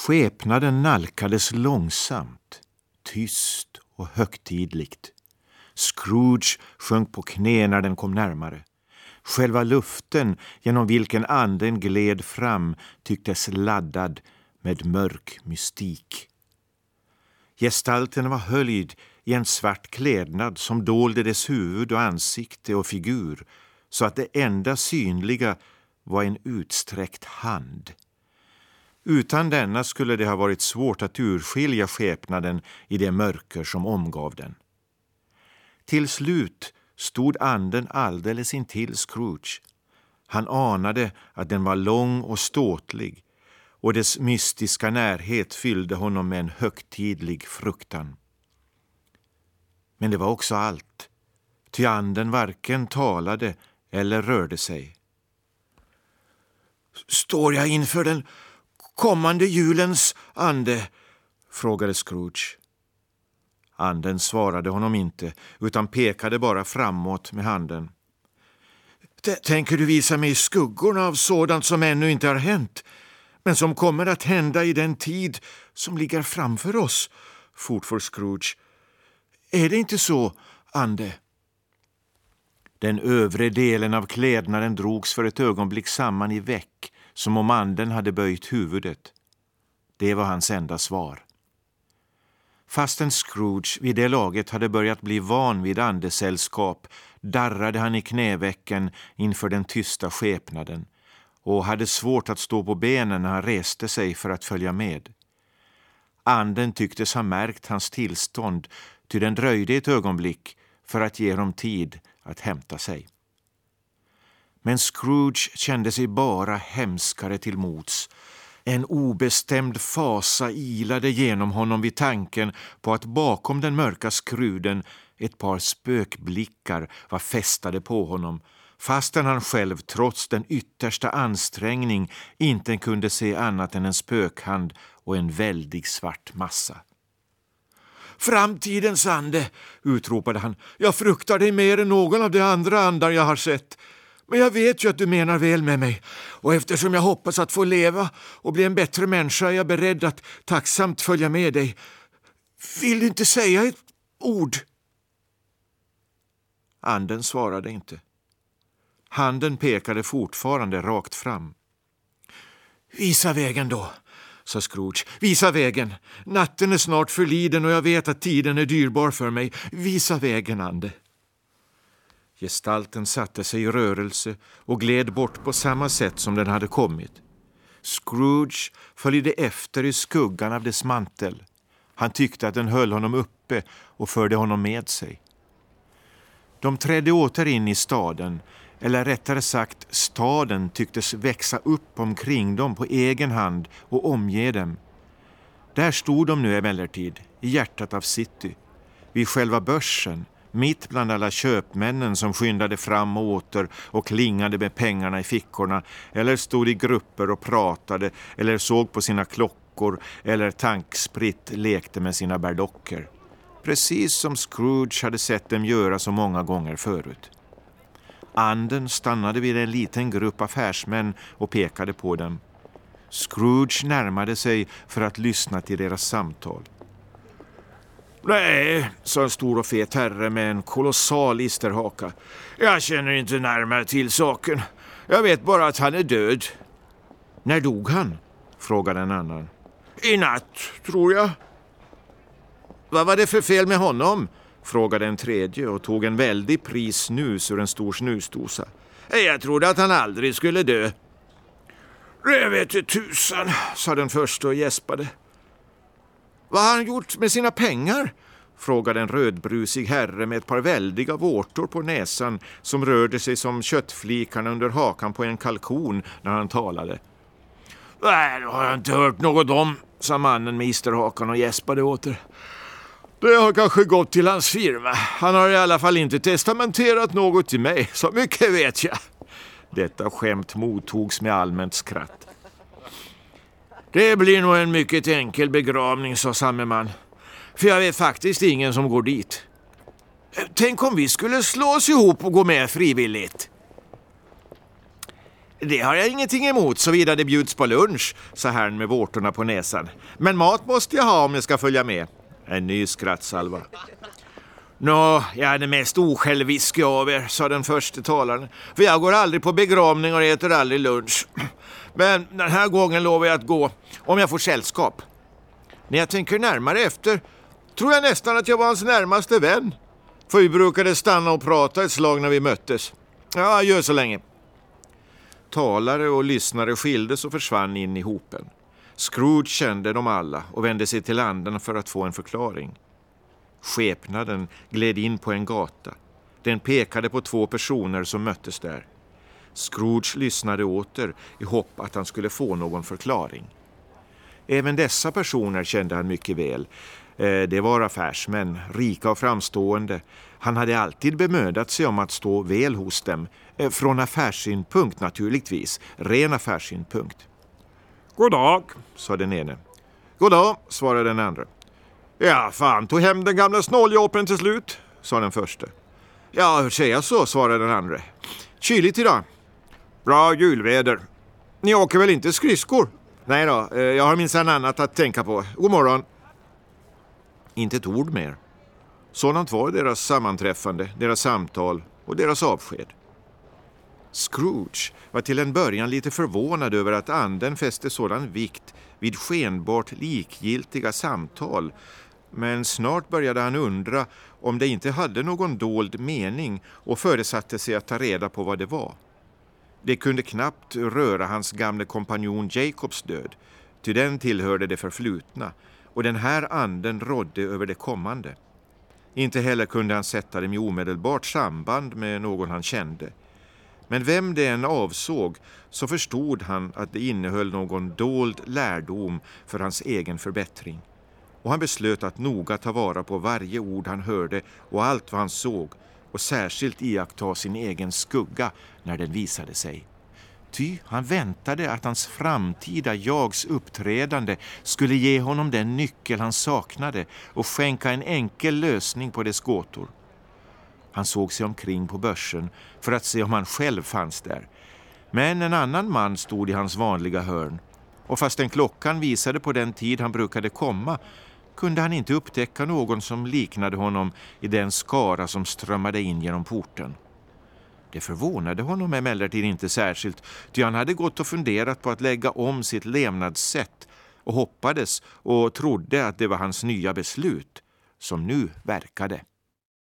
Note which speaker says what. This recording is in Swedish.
Speaker 1: Skepnaden nalkades långsamt, tyst och högtidligt. Scrooge sjönk på knä när den kom närmare. Själva luften genom vilken anden gled fram tycktes laddad med mörk mystik. Gestalten var höljd i en svart klädnad som dolde dess huvud och ansikte och figur så att det enda synliga var en utsträckt hand. Utan denna skulle det ha varit svårt att urskilja skepnaden i det mörker som omgav den. Till slut stod anden alldeles intill Scrooge. Han anade att den var lång och ståtlig och dess mystiska närhet fyllde honom med en högtidlig fruktan. Men det var också allt, ty anden varken talade eller rörde sig. Står jag inför den kommande julens ande? frågade Scrooge. Anden svarade honom inte, utan pekade bara framåt med handen. Tänker du visa mig skuggorna av sådant som ännu inte har hänt, men som kommer att hända i den tid som ligger framför oss? fortfor Scrooge. Är det inte så, Ande? Den övre delen av klädnaden drogs för ett ögonblick samman i väck, som om anden hade böjt huvudet. Det var hans enda svar. Fastän Scrooge vid det laget hade börjat bli van vid andesällskap darrade han i knävecken inför den tysta skepnaden och hade svårt att stå på benen när han reste sig för att följa med. Anden tycktes ha märkt hans tillstånd, ty den dröjde ett ögonblick för att ge honom tid att hämta sig. Men Scrooge kände sig bara hemskare till mots en obestämd fasa ilade genom honom vid tanken på att bakom den mörka skruden ett par spökblickar var fästade på honom fastän han själv trots den yttersta ansträngning inte kunde se annat än en spökhand och en väldig svart massa. Framtidens ande, utropade han. Jag fruktar dig mer än någon av de andra andar jag har sett. Men jag vet ju att du menar väl med mig och eftersom jag hoppas att få leva och bli en bättre människa är jag beredd att tacksamt följa med dig. Vill du inte säga ett ord? Anden svarade inte. Handen pekade fortfarande rakt fram. Visa vägen då, sa Scrooge. Visa vägen. Natten är snart förliden och jag vet att tiden är dyrbar för mig. Visa vägen, Ande. Gestalten satte sig i rörelse och gled bort på samma sätt som den hade kommit. Scrooge följde efter i skuggan av dess mantel. Han tyckte att den höll honom uppe och förde honom med sig. De trädde åter in i staden, eller rättare sagt staden tycktes växa upp omkring dem på egen hand och omge dem. Där stod de nu emellertid, i hjärtat av city, vid själva börsen, mitt bland alla köpmännen som skyndade fram och åter och klingade med pengarna i fickorna eller stod i grupper och pratade eller såg på sina klockor eller tankspritt lekte med sina berdocker. Precis som Scrooge hade sett dem göra så många gånger förut. Anden stannade vid en liten grupp affärsmän och pekade på dem. Scrooge närmade sig för att lyssna till deras samtal. Nej, sa en stor och fet herre med en kolossal isterhaka. Jag känner inte närmare till saken. Jag vet bara att han är död. När dog han? frågade en annan. I natt, tror jag. Vad var det för fel med honom? frågade en tredje och tog en väldig pris snus ur en stor snusdosa. Jag trodde att han aldrig skulle dö. Det vete tusan, sa den första och gäspade. Vad har han gjort med sina pengar? frågade en rödbrusig herre med ett par väldiga vårtor på näsan som rörde sig som köttflikarna under hakan på en kalkon när han talade. Nej, det har jag inte hört något om, sa mannen med isterhakan och gäspade åter. Det har kanske gått till hans firma. Han har i alla fall inte testamenterat något till mig, så mycket vet jag. Detta skämt mottogs med allmänt skratt. Det blir nog en mycket enkel begravning, sa samme man. För jag vet faktiskt ingen som går dit. Eh, tänk om vi skulle slå oss ihop och gå med frivilligt. Det har jag ingenting emot såvida det bjuds på lunch, sa herrn med vårtorna på näsan. Men mat måste jag ha om jag ska följa med. En ny skrattsalva. Nå, jag är den mest osjälviske av er, sa den första talaren. För jag går aldrig på begravning och äter aldrig lunch. Men den här gången lovar jag att gå, om jag får sällskap. När jag tänker närmare efter tror jag nästan att jag var hans närmaste vän. För vi brukade stanna och prata ett slag när vi möttes. Ja, gör så länge. Talare och lyssnare skildes och försvann in i hopen. Scrooge kände dem alla och vände sig till anden för att få en förklaring. Skepnaden gled in på en gata. Den pekade på två personer som möttes där. Scrooge lyssnade åter i hopp att han skulle få någon förklaring. Även dessa personer kände han mycket väl. Eh, det var affärsmän, rika och framstående. Han hade alltid bemödat sig om att stå väl hos dem. Eh, från affärssynpunkt naturligtvis, ren affärssynpunkt. God dag, sa den ene. God dag, svarade den andra. Ja, fan tog hem den gamla snåljåpen till slut, sa den första. Ja, hur säger jag så, svarade den andra. Kyligt idag. Bra julväder. Ni åker väl inte skridskor? Nej då, eh, jag har minsann annat att tänka på. God morgon. Inte ett ord mer. Sådant var deras sammanträffande, deras samtal och deras avsked. Scrooge var till en början lite förvånad över att anden fäste sådan vikt vid skenbart likgiltiga samtal men snart började han undra om det inte hade någon dold mening och föresatte sig att ta reda på vad det var. Det kunde knappt röra hans gamle kompanjon Jacobs död, ty den tillhörde det förflutna och den här anden rådde över det kommande. Inte heller kunde han sätta dem i omedelbart samband med någon han kände. Men vem det än avsåg så förstod han att det innehöll någon dold lärdom för hans egen förbättring. Och han beslöt att noga ta vara på varje ord han hörde och allt vad han såg och särskilt iaktta sin egen skugga när den visade sig. Ty han väntade att hans framtida jags uppträdande skulle ge honom den nyckel han saknade och skänka en enkel lösning på dess gåtor. Han såg sig omkring på börsen för att se om han själv fanns där. Men en annan man stod i hans vanliga hörn och fastän klockan visade på den tid han brukade komma kunde han inte upptäcka någon som liknade honom i den skara som strömmade in genom porten. Det förvånade honom emellertid inte särskilt, ty han hade gått och funderat på att lägga om sitt levnadssätt och hoppades och trodde att det var hans nya beslut som nu verkade.